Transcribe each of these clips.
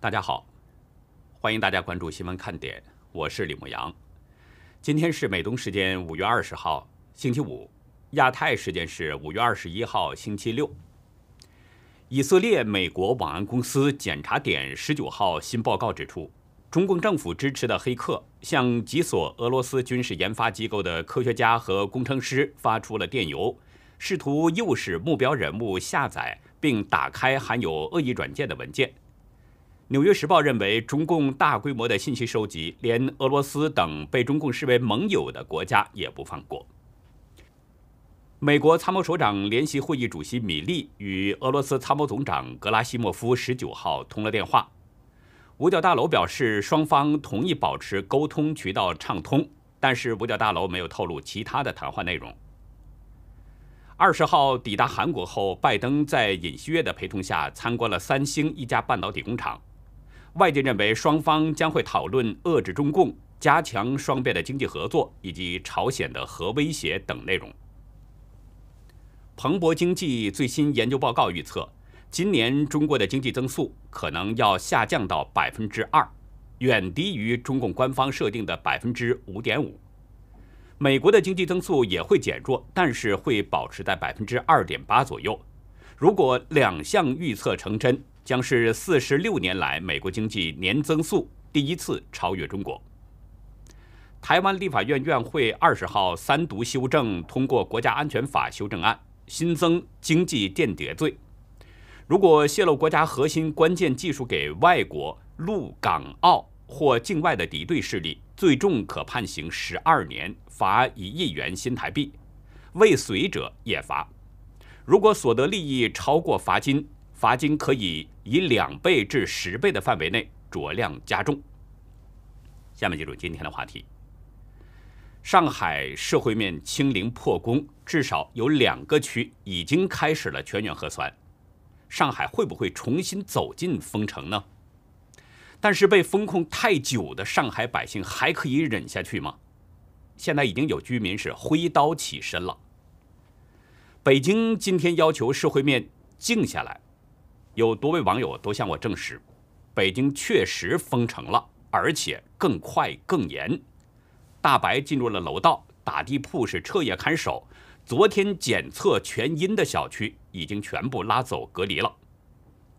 大家好，欢迎大家关注新闻看点，我是李牧阳。今天是美东时间五月二十号，星期五；亚太时间是五月二十一号，星期六。以色列美国网安公司检查点十九号新报告指出，中共政府支持的黑客向几所俄罗斯军事研发机构的科学家和工程师发出了电邮，试图诱使目标人物下载并打开含有恶意软件的文件。《纽约时报》认为，中共大规模的信息收集，连俄罗斯等被中共视为盟友的国家也不放过。美国参谋首长联席会议主席米利与俄罗斯参谋总长格拉西莫夫十九号通了电话。五角大楼表示，双方同意保持沟通渠道畅通，但是五角大楼没有透露其他的谈话内容。二十号抵达韩国后，拜登在尹锡悦的陪同下参观了三星一家半导体工厂。外界认为，双方将会讨论遏制中共、加强双边的经济合作以及朝鲜的核威胁等内容。彭博经济最新研究报告预测，今年中国的经济增速可能要下降到百分之二，远低于中共官方设定的百分之五点五。美国的经济增速也会减弱，但是会保持在百分之二点八左右。如果两项预测成真，将是四十六年来美国经济年增速第一次超越中国。台湾立法院院会二十号三读修正通过《国家安全法》修正案，新增经济间谍罪。如果泄露国家核心关键技术给外国陆港澳或境外的敌对势力，最重可判刑十二年，罚一亿元新台币；未遂者也罚。如果所得利益超过罚金，罚金可以以两倍至十倍的范围内酌量加重。下面进入今天的话题：上海社会面清零破功，至少有两个区已经开始了全员核酸。上海会不会重新走进封城呢？但是被封控太久的上海百姓还可以忍下去吗？现在已经有居民是挥刀起身了。北京今天要求社会面静下来。有多位网友都向我证实，北京确实封城了，而且更快更严。大白进入了楼道，打地铺是彻夜看守。昨天检测全阴的小区已经全部拉走隔离了。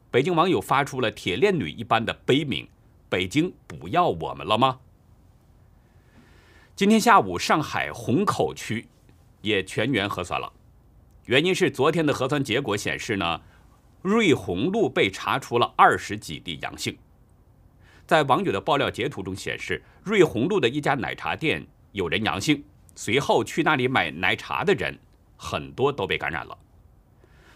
北京网友发出了铁链女一般的悲鸣：“北京不要我们了吗？”今天下午，上海虹口区也全员核酸了，原因是昨天的核酸结果显示呢。瑞虹路被查出了二十几例阳性，在网友的爆料截图中显示，瑞虹路的一家奶茶店有人阳性，随后去那里买奶茶的人很多都被感染了。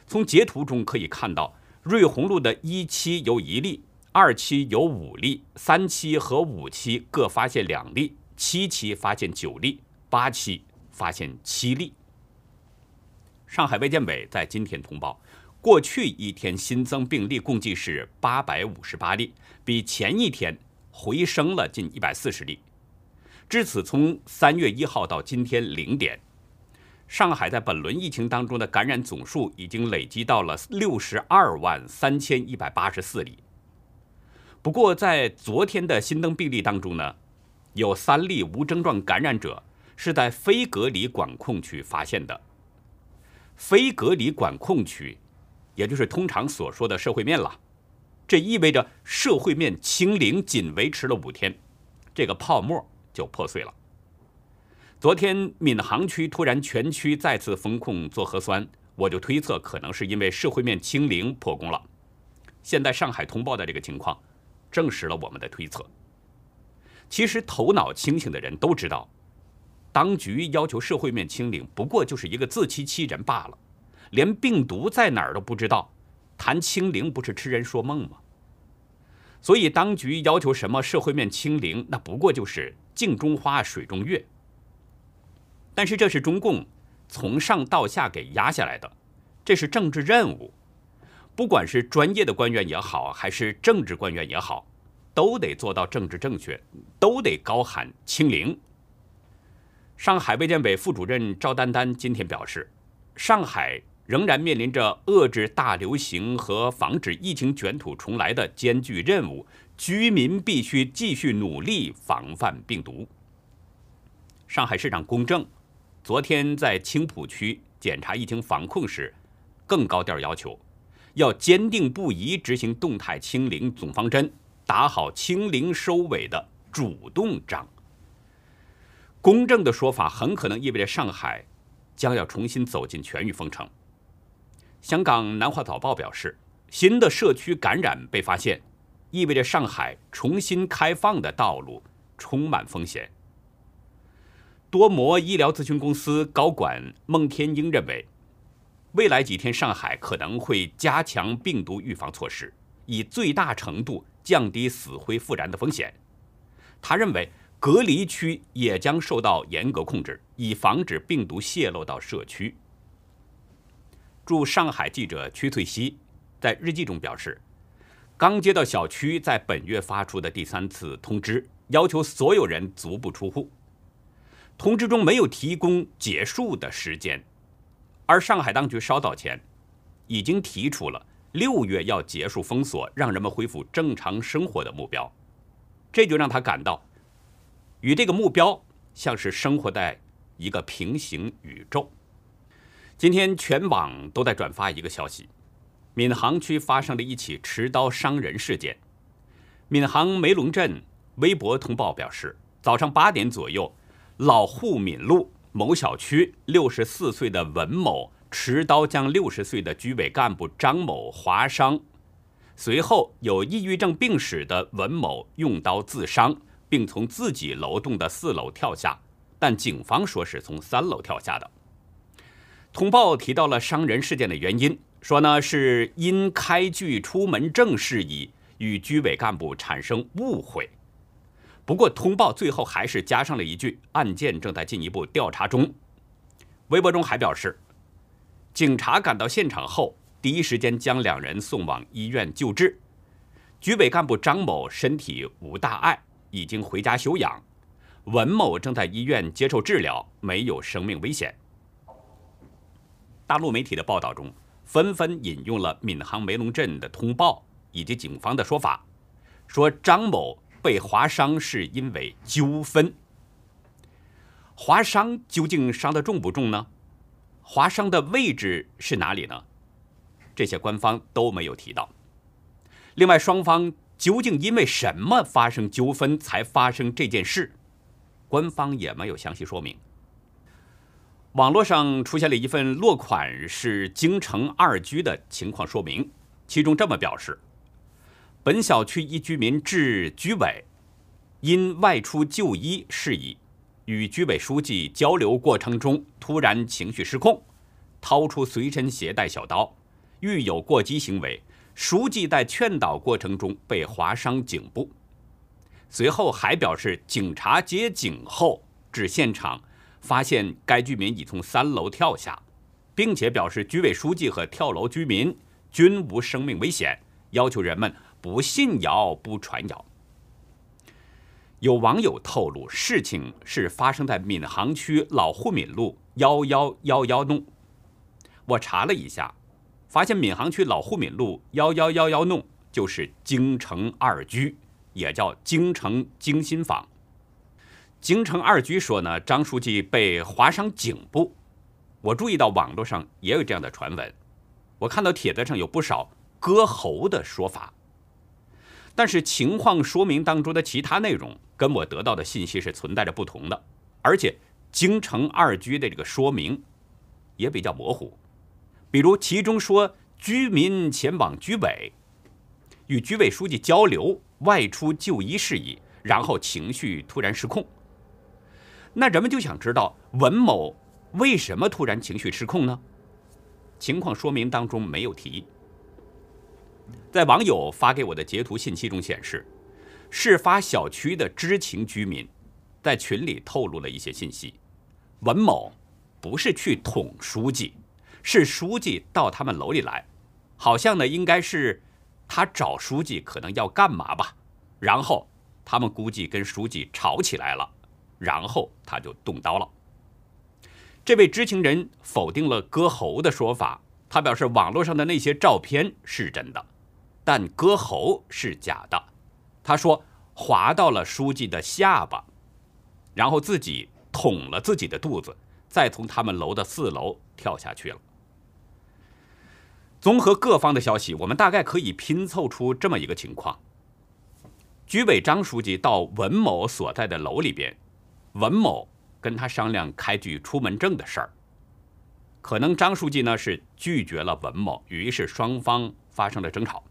从截图中可以看到，瑞虹路的一期有一例，二期有五例，三期和五期各发现两例，七期发现九例，八期发现七例。上海卫健委在今天通报。过去一天新增病例共计是八百五十八例，比前一天回升了近一百四十例。至此，从三月一号到今天零点，上海在本轮疫情当中的感染总数已经累积到了六十二万三千一百八十四例。不过，在昨天的新增病例当中呢，有三例无症状感染者是在非隔离管控区发现的。非隔离管控区。也就是通常所说的社会面了，这意味着社会面清零仅维持了五天，这个泡沫就破碎了。昨天闵行区突然全区再次封控做核酸，我就推测可能是因为社会面清零破功了。现在上海通报的这个情况，证实了我们的推测。其实头脑清醒的人都知道，当局要求社会面清零，不过就是一个自欺欺人罢了。连病毒在哪儿都不知道，谈清零不是痴人说梦吗？所以当局要求什么社会面清零，那不过就是镜中花水中月。但是这是中共从上到下给压下来的，这是政治任务，不管是专业的官员也好，还是政治官员也好，都得做到政治正确，都得高喊清零。上海卫健委副主任赵丹丹今天表示，上海。仍然面临着遏制大流行和防止疫情卷土重来的艰巨任务，居民必须继续努力防范病毒。上海市长龚正昨天在青浦区检查疫情防控时，更高调要求，要坚定不移执行动态清零总方针，打好清零收尾的主动仗。公正的说法很可能意味着上海将要重新走进全域封城。香港南华早报表示，新的社区感染被发现，意味着上海重新开放的道路充满风险。多模医疗咨询公司高管孟天英认为，未来几天上海可能会加强病毒预防措施，以最大程度降低死灰复燃的风险。他认为。隔离区也将受到严格控制，以防止病毒泄露到社区。驻上海记者屈翠西在日记中表示，刚接到小区在本月发出的第三次通知，要求所有人足不出户。通知中没有提供结束的时间，而上海当局稍早前已经提出了六月要结束封锁，让人们恢复正常生活的目标，这就让他感到。与这个目标像是生活在一个平行宇宙。今天全网都在转发一个消息：闵行区发生了一起持刀伤人事件。闵行梅龙镇微博通报表示，早上八点左右，老沪闵路某小区六十四岁的文某持刀将六十岁的居委干部张某划伤，随后有抑郁症病史的文某用刀自伤。并从自己楼栋的四楼跳下，但警方说是从三楼跳下的。通报提到了伤人事件的原因，说呢是因开具出门证事宜与居委干部产生误会。不过通报最后还是加上了一句：案件正在进一步调查中。微博中还表示，警察赶到现场后，第一时间将两人送往医院救治。居委干部张某身体无大碍。已经回家休养，文某正在医院接受治疗，没有生命危险。大陆媒体的报道中纷纷引用了闵行梅龙镇的通报以及警方的说法，说张某被划伤是因为纠纷。划伤究竟伤得重不重呢？划伤的位置是哪里呢？这些官方都没有提到。另外，双方。究竟因为什么发生纠纷才发生这件事？官方也没有详细说明。网络上出现了一份落款是京城二居的情况说明，其中这么表示：本小区一居民至居委，因外出就医事宜，与居委书记交流过程中突然情绪失控，掏出随身携带小刀，遇有过激行为。书记在劝导过程中被划伤颈部，随后还表示，警察接警后至现场，发现该居民已从三楼跳下，并且表示居委书记和跳楼居民均无生命危险，要求人们不信谣不传谣。有网友透露，事情是发生在闵行区老沪闵路幺幺幺幺弄，我查了一下。发现闵行区老沪闵路幺幺幺幺弄就是京城二居，也叫京城京新坊。京城二居说呢，张书记被划伤颈部。我注意到网络上也有这样的传闻，我看到帖子上有不少割喉的说法。但是情况说明当中的其他内容跟我得到的信息是存在着不同的，而且京城二居的这个说明也比较模糊。比如，其中说居民前往居委，与居委书记交流外出就医事宜，然后情绪突然失控。那人们就想知道文某为什么突然情绪失控呢？情况说明当中没有提。在网友发给我的截图信息中显示，事发小区的知情居民在群里透露了一些信息：文某不是去捅书记。是书记到他们楼里来，好像呢应该是他找书记，可能要干嘛吧。然后他们估计跟书记吵起来了，然后他就动刀了。这位知情人否定了割喉的说法，他表示网络上的那些照片是真的，但割喉是假的。他说划到了书记的下巴，然后自己捅了自己的肚子，再从他们楼的四楼跳下去了。综合各方的消息，我们大概可以拼凑出这么一个情况：居委张书记到文某所在的楼里边，文某跟他商量开具出门证的事儿。可能张书记呢是拒绝了文某，于是双方发生了争吵。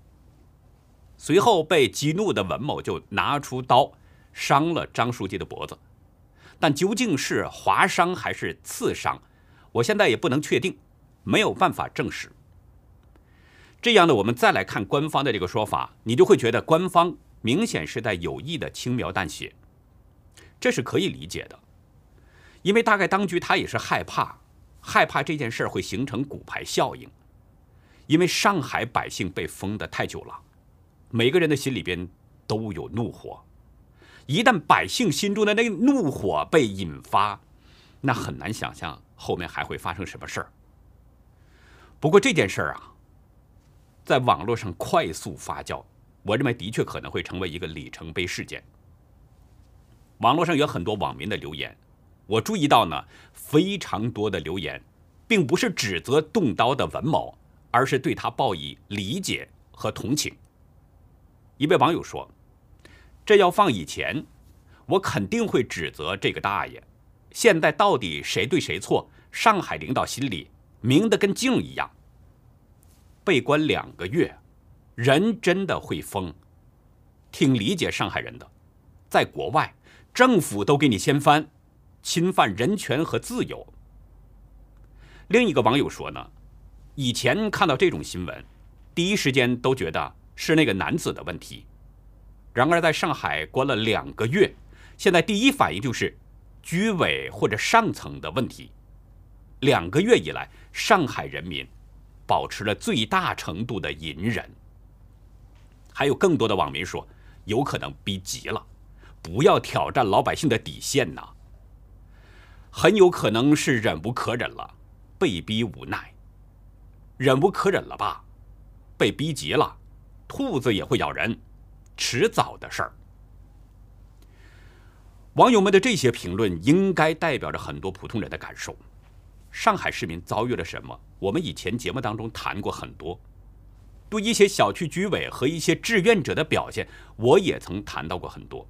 随后被激怒的文某就拿出刀伤了张书记的脖子，但究竟是划伤还是刺伤，我现在也不能确定，没有办法证实。这样呢，我们再来看官方的这个说法，你就会觉得官方明显是在有意的轻描淡写，这是可以理解的，因为大概当局他也是害怕，害怕这件事会形成骨牌效应，因为上海百姓被封的太久了，每个人的心里边都有怒火，一旦百姓心中的那怒火被引发，那很难想象后面还会发生什么事儿。不过这件事儿啊。在网络上快速发酵，我认为的确可能会成为一个里程碑事件。网络上有很多网民的留言，我注意到呢，非常多的留言，并不是指责动刀的文某，而是对他报以理解和同情。一位网友说：“这要放以前，我肯定会指责这个大爷。现在到底谁对谁错？上海领导心里明的跟镜一样。”被关两个月，人真的会疯，挺理解上海人的。在国外，政府都给你掀翻，侵犯人权和自由。另一个网友说呢，以前看到这种新闻，第一时间都觉得是那个男子的问题。然而在上海关了两个月，现在第一反应就是居委或者上层的问题。两个月以来，上海人民。保持了最大程度的隐忍。还有更多的网民说，有可能逼急了，不要挑战老百姓的底线呐。很有可能是忍无可忍了，被逼无奈。忍无可忍了吧？被逼急了，兔子也会咬人，迟早的事儿。网友们的这些评论，应该代表着很多普通人的感受。上海市民遭遇了什么？我们以前节目当中谈过很多，对一些小区居委和一些志愿者的表现，我也曾谈到过很多。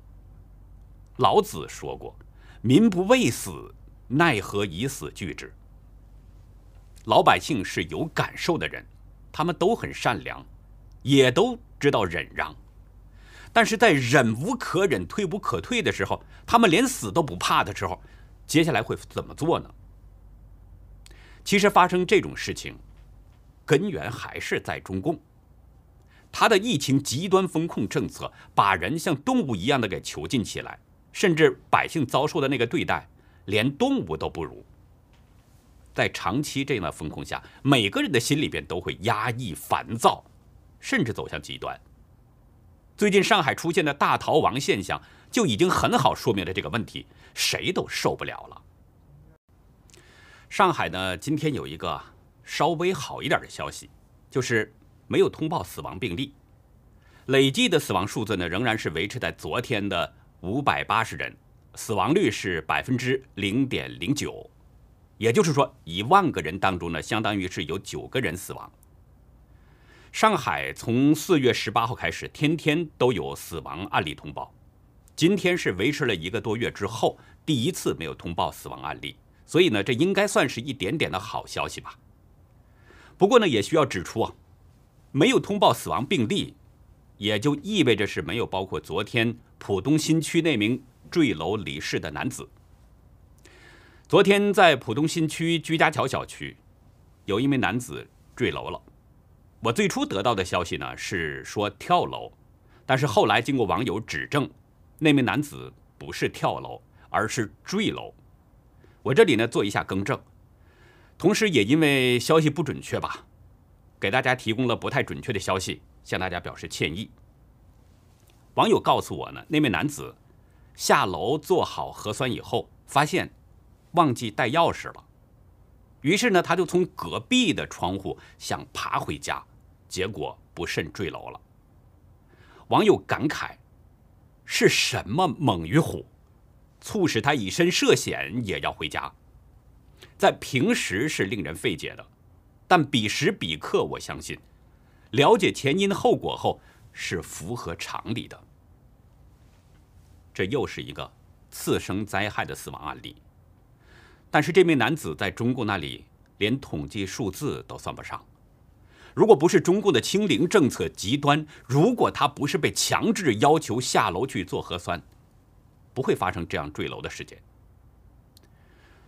老子说过：“民不畏死，奈何以死惧之？”老百姓是有感受的人，他们都很善良，也都知道忍让，但是在忍无可忍、退无可退的时候，他们连死都不怕的时候，接下来会怎么做呢？其实发生这种事情，根源还是在中共。他的疫情极端风控政策，把人像动物一样的给囚禁起来，甚至百姓遭受的那个对待，连动物都不如。在长期这样的风控下，每个人的心里边都会压抑、烦躁，甚至走向极端。最近上海出现的大逃亡现象，就已经很好说明了这个问题，谁都受不了了。上海呢，今天有一个稍微好一点的消息，就是没有通报死亡病例，累计的死亡数字呢仍然是维持在昨天的五百八十人，死亡率是百分之零点零九，也就是说一万个人当中呢，相当于是有九个人死亡。上海从四月十八号开始，天天都有死亡案例通报，今天是维持了一个多月之后第一次没有通报死亡案例。所以呢，这应该算是一点点的好消息吧。不过呢，也需要指出啊，没有通报死亡病例，也就意味着是没有包括昨天浦东新区那名坠楼离世的男子。昨天在浦东新区居家桥小区，有一名男子坠楼了。我最初得到的消息呢是说跳楼，但是后来经过网友指证，那名男子不是跳楼，而是坠楼。我这里呢做一下更正，同时也因为消息不准确吧，给大家提供了不太准确的消息，向大家表示歉意。网友告诉我呢，那名男子下楼做好核酸以后，发现忘记带钥匙了，于是呢，他就从隔壁的窗户想爬回家，结果不慎坠楼了。网友感慨：是什么猛于虎，促使他以身涉险也要回家？在平时是令人费解的，但彼时彼刻，我相信了解前因后果后是符合常理的。这又是一个次生灾害的死亡案例。但是这名男子在中共那里连统计数字都算不上。如果不是中共的清零政策极端，如果他不是被强制要求下楼去做核酸，不会发生这样坠楼的事件。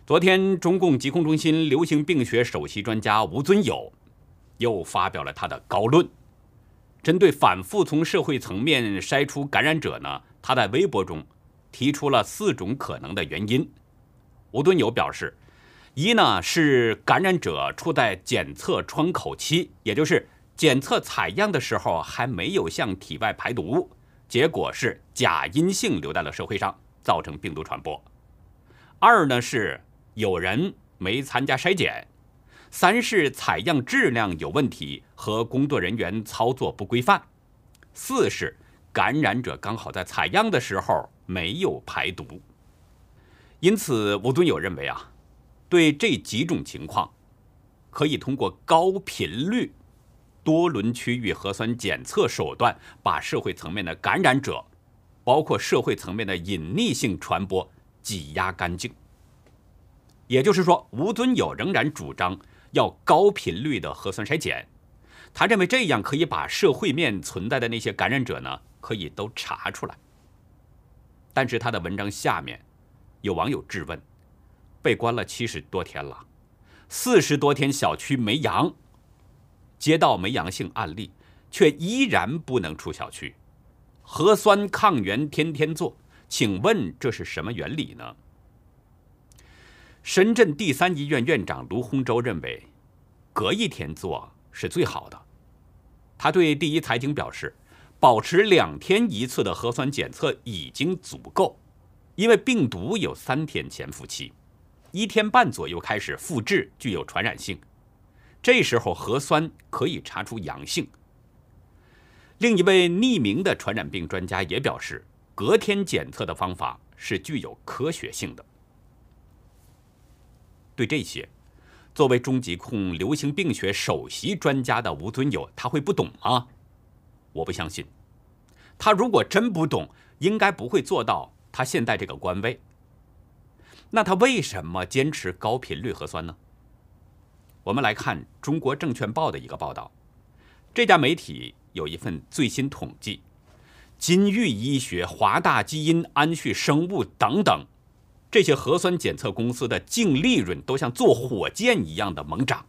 昨天，中共疾控中心流行病学首席专家吴尊友又发表了他的高论。针对反复从社会层面筛出感染者呢，他在微博中提出了四种可能的原因。吴敦友表示，一呢是感染者处在检测窗口期，也就是检测采样的时候还没有向体外排毒，结果是假阴性留在了社会上，造成病毒传播。二呢是有人没参加筛检，三是采样质量有问题和工作人员操作不规范，四是感染者刚好在采样的时候没有排毒。因此，吴尊友认为啊，对这几种情况，可以通过高频率、多轮区域核酸检测手段，把社会层面的感染者，包括社会层面的隐匿性传播挤压干净。也就是说，吴尊友仍然主张要高频率的核酸筛检，他认为这样可以把社会面存在的那些感染者呢，可以都查出来。但是他的文章下面。有网友质问：被关了七十多天了，四十多天小区没阳，街道没阳性案例，却依然不能出小区，核酸抗原天天做，请问这是什么原理呢？深圳第三医院院长卢洪洲认为，隔一天做是最好的。他对第一财经表示，保持两天一次的核酸检测已经足够。因为病毒有三天潜伏期，一天半左右开始复制，具有传染性。这时候核酸可以查出阳性。另一位匿名的传染病专家也表示，隔天检测的方法是具有科学性的。对这些，作为中疾控流行病学首席专家的吴尊友，他会不懂吗？我不相信。他如果真不懂，应该不会做到。他现在这个官位，那他为什么坚持高频率核酸呢？我们来看《中国证券报》的一个报道，这家媒体有一份最新统计，金域医学、华大基因、安旭生物等等这些核酸检测公司的净利润都像坐火箭一样的猛涨。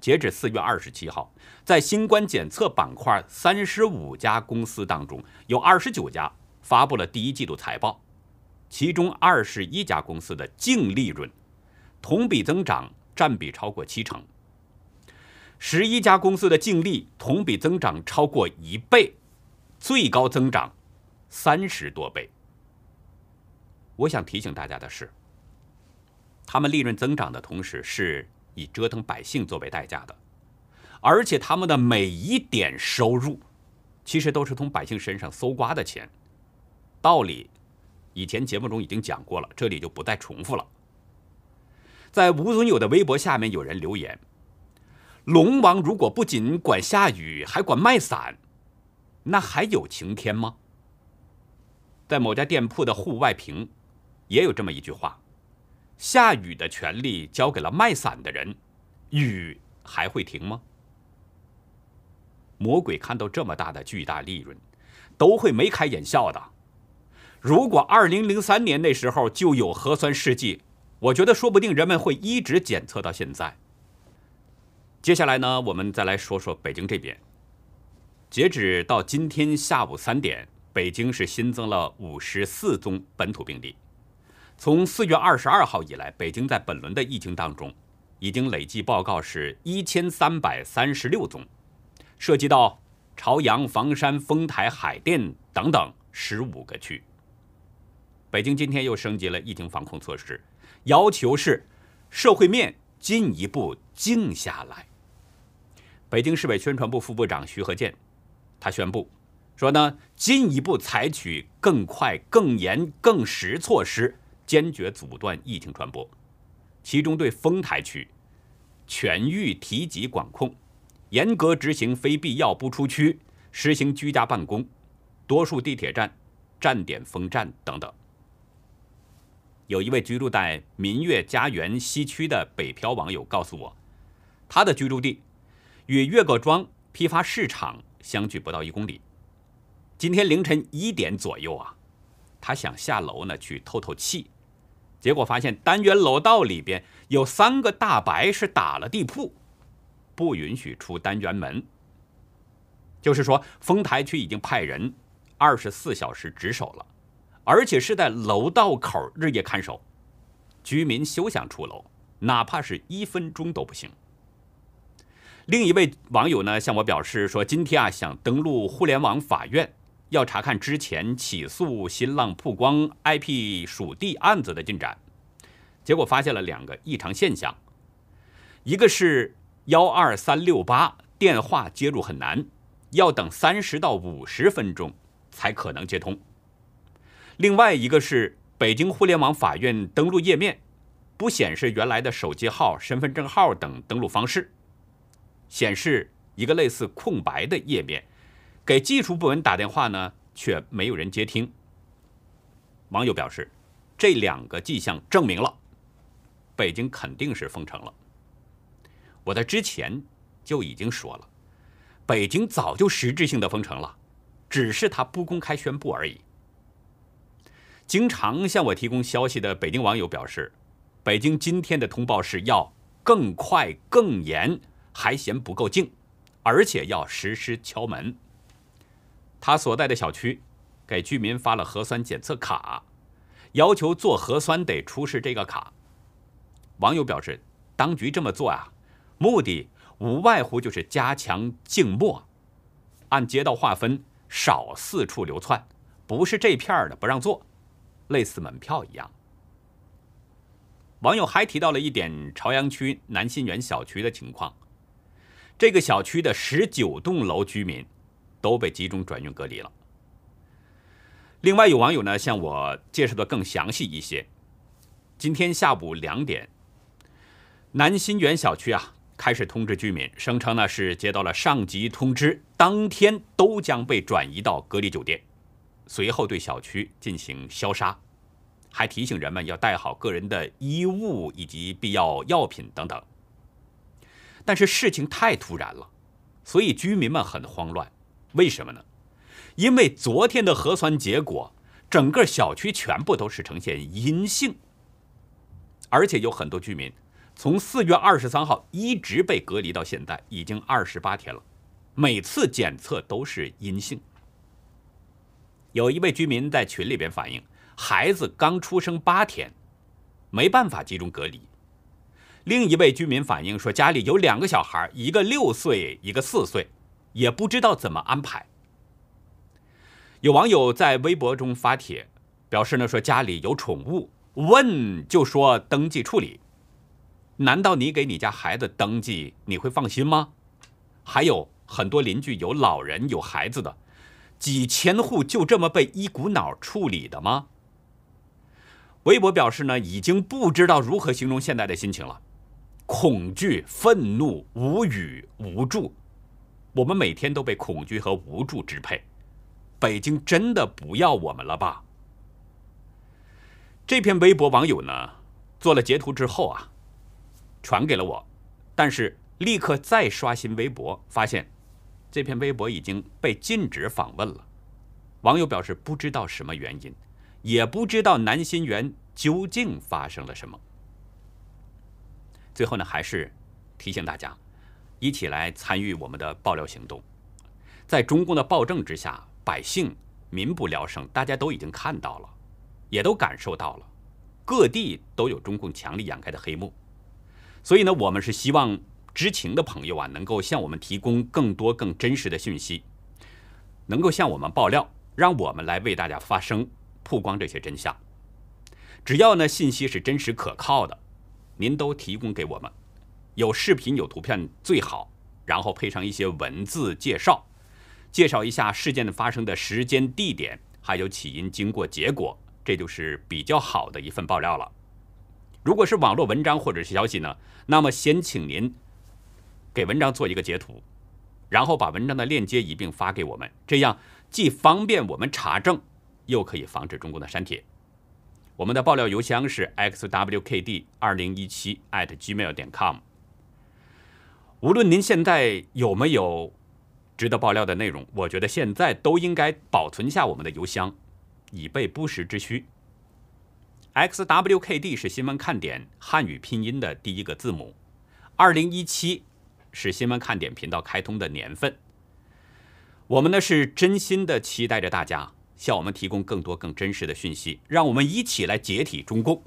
截止四月二十七号，在新冠检测板块三十五家公司当中，有二十九家。发布了第一季度财报，其中二十一家公司的净利润同比增长占比超过七成，十一家公司的净利同比增长超过一倍，最高增长三十多倍。我想提醒大家的是，他们利润增长的同时是以折腾百姓作为代价的，而且他们的每一点收入，其实都是从百姓身上搜刮的钱。道理，以前节目中已经讲过了，这里就不再重复了。在吴尊友的微博下面有人留言：“龙王如果不仅管下雨，还管卖伞，那还有晴天吗？”在某家店铺的户外屏，也有这么一句话：“下雨的权利交给了卖伞的人，雨还会停吗？”魔鬼看到这么大的巨大利润，都会眉开眼笑的。如果二零零三年那时候就有核酸试剂，我觉得说不定人们会一直检测到现在。接下来呢，我们再来说说北京这边。截止到今天下午三点，北京是新增了五十四宗本土病例。从四月二十二号以来，北京在本轮的疫情当中，已经累计报告是一千三百三十六宗，涉及到朝阳、房山、丰台、海淀等等十五个区。北京今天又升级了疫情防控措施，要求是社会面进一步静下来。北京市委宣传部副部长徐和建，他宣布说呢，进一步采取更快、更严、更实措施，坚决阻断疫情传播。其中对丰台区全域提级管控，严格执行非必要不出区，实行居家办公，多数地铁站站点封站等等。有一位居住在民悦家园西区的北漂网友告诉我，他的居住地与岳各庄批发市场相距不到一公里。今天凌晨一点左右啊，他想下楼呢去透透气。结果发现单元楼道里边有三个大白是打了地铺，不允许出单元门。就是说，丰台区已经派人二十四小时值守了，而且是在楼道口日夜看守，居民休想出楼，哪怕是一分钟都不行。另一位网友呢向我表示说，今天啊想登录互联网法院。要查看之前起诉新浪曝光 IP 属地案子的进展，结果发现了两个异常现象：一个是幺二三六八电话接入很难，要等三十到五十分钟才可能接通；另外一个是北京互联网法院登录页面不显示原来的手机号、身份证号等登录方式，显示一个类似空白的页面。给技术部门打电话呢，却没有人接听。网友表示，这两个迹象证明了北京肯定是封城了。我在之前就已经说了，北京早就实质性的封城了，只是他不公开宣布而已。经常向我提供消息的北京网友表示，北京今天的通报是要更快、更严，还嫌不够静，而且要实施敲门。他所在的小区给居民发了核酸检测卡，要求做核酸得出示这个卡。网友表示，当局这么做啊，目的无外乎就是加强静默，按街道划分，少四处流窜，不是这片的不让做，类似门票一样。网友还提到了一点朝阳区南新园小区的情况，这个小区的十九栋楼居民。都被集中转运隔离了。另外，有网友呢向我介绍的更详细一些。今天下午两点，南新园小区啊开始通知居民，声称呢是接到了上级通知，当天都将被转移到隔离酒店，随后对小区进行消杀，还提醒人们要带好个人的衣物以及必要药品等等。但是事情太突然了，所以居民们很慌乱。为什么呢？因为昨天的核酸结果，整个小区全部都是呈现阴性，而且有很多居民从四月二十三号一直被隔离到现在，已经二十八天了，每次检测都是阴性。有一位居民在群里边反映，孩子刚出生八天，没办法集中隔离。另一位居民反映说，家里有两个小孩，一个六岁，一个四岁。也不知道怎么安排。有网友在微博中发帖，表示呢说家里有宠物，问就说登记处理。难道你给你家孩子登记，你会放心吗？还有很多邻居有老人有孩子的，几千户就这么被一股脑处理的吗？微博表示呢，已经不知道如何形容现在的心情了，恐惧、愤怒、无语、无助。我们每天都被恐惧和无助支配，北京真的不要我们了吧？这篇微博网友呢做了截图之后啊，传给了我，但是立刻再刷新微博，发现这篇微博已经被禁止访问了。网友表示不知道什么原因，也不知道南新园究竟发生了什么。最后呢，还是提醒大家。一起来参与我们的爆料行动。在中共的暴政之下，百姓民不聊生，大家都已经看到了，也都感受到了，各地都有中共强力掩盖的黑幕。所以呢，我们是希望知情的朋友啊，能够向我们提供更多更真实的讯息，能够向我们爆料，让我们来为大家发声，曝光这些真相。只要呢信息是真实可靠的，您都提供给我们。有视频有图片最好，然后配上一些文字介绍，介绍一下事件的发生的时间、地点，还有起因、经过、结果，这就是比较好的一份爆料了。如果是网络文章或者是消息呢，那么先请您给文章做一个截图，然后把文章的链接一并发给我们，这样既方便我们查证，又可以防止中共的删帖。我们的爆料邮箱是 xwkd 二零一七 at gmail 点 com。无论您现在有没有值得爆料的内容，我觉得现在都应该保存下我们的邮箱，以备不时之需。xwkd 是新闻看点汉语拼音的第一个字母，二零一七是新闻看点频道开通的年份。我们呢是真心的期待着大家向我们提供更多更真实的讯息，让我们一起来解体中共。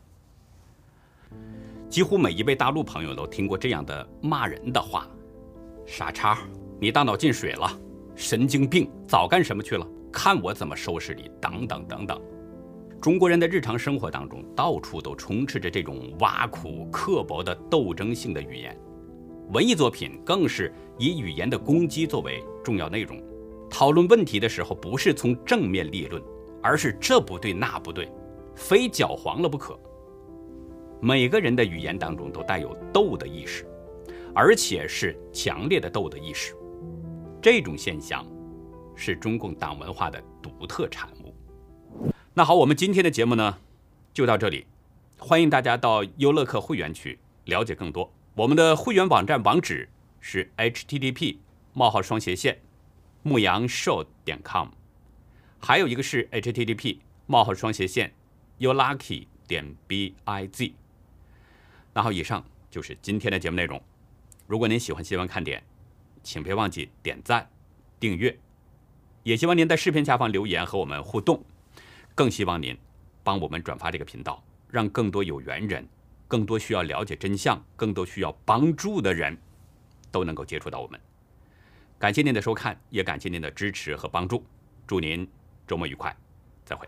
几乎每一位大陆朋友都听过这样的骂人的话：“傻叉，你大脑进水了，神经病，早干什么去了？看我怎么收拾你！”等等等等。中国人的日常生活当中，到处都充斥着这种挖苦、刻薄的斗争性的语言，文艺作品更是以语言的攻击作为重要内容。讨论问题的时候，不是从正面立论，而是这不对那不对，非搅黄了不可。每个人的语言当中都带有斗的意识，而且是强烈的斗的意识。这种现象是中共党文化的独特产物。那好，我们今天的节目呢，就到这里。欢迎大家到优乐客会员区了解更多。我们的会员网站网址是 http: 冒号双斜线牧羊 show 点 com，还有一个是 http: 冒号双斜线 youlucky 点 biz。那好，以上就是今天的节目内容。如果您喜欢新闻看点，请别忘记点赞、订阅，也希望您在视频下方留言和我们互动。更希望您帮我们转发这个频道，让更多有缘人、更多需要了解真相、更多需要帮助的人都能够接触到我们。感谢您的收看，也感谢您的支持和帮助。祝您周末愉快，再会。